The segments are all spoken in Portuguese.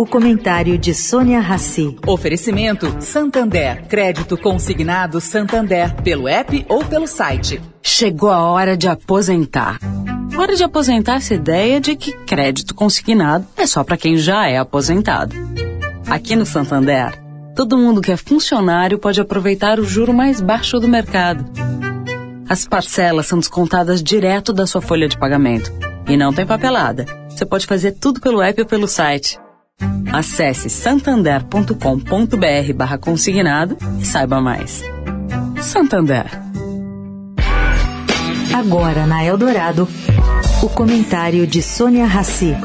O comentário de Sônia Rassi. Oferecimento Santander. Crédito consignado Santander pelo app ou pelo site. Chegou a hora de aposentar. Hora de aposentar essa ideia de que crédito consignado é só para quem já é aposentado. Aqui no Santander, todo mundo que é funcionário pode aproveitar o juro mais baixo do mercado. As parcelas são descontadas direto da sua folha de pagamento. E não tem papelada. Você pode fazer tudo pelo app ou pelo site. Acesse santander.com.br barra consignado e saiba mais. Santander. Agora na Eldorado, o comentário de Sônia Rassi.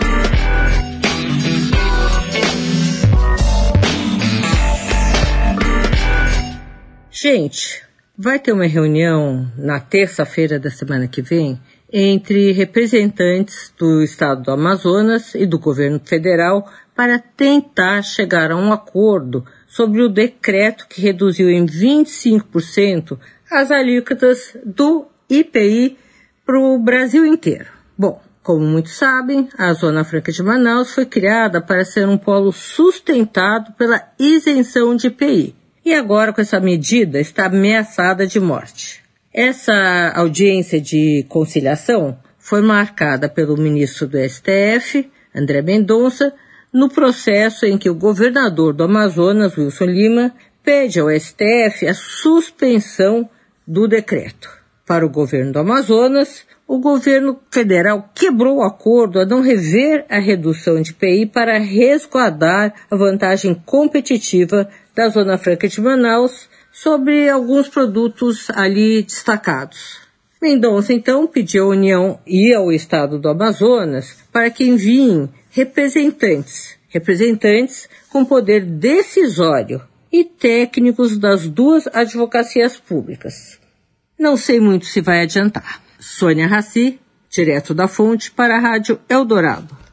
Gente, vai ter uma reunião na terça-feira da semana que vem entre representantes do estado do Amazonas e do governo federal para tentar chegar a um acordo sobre o decreto que reduziu em 25% as alíquotas do IPI para o Brasil inteiro. Bom, como muitos sabem, a Zona Franca de Manaus foi criada para ser um polo sustentado pela isenção de IPI. E agora, com essa medida, está ameaçada de morte. Essa audiência de conciliação foi marcada pelo ministro do STF, André Mendonça, no processo em que o governador do Amazonas, Wilson Lima, pede ao STF a suspensão do decreto. Para o governo do Amazonas, o governo federal quebrou o acordo a não rever a redução de PI para resguardar a vantagem competitiva da Zona Franca de Manaus sobre alguns produtos ali destacados. Mendonça então pediu à União e ao Estado do Amazonas para que enviem representantes, representantes com poder decisório e técnicos das duas advocacias públicas. Não sei muito se vai adiantar. Sônia Raci, direto da fonte para a Rádio Eldorado.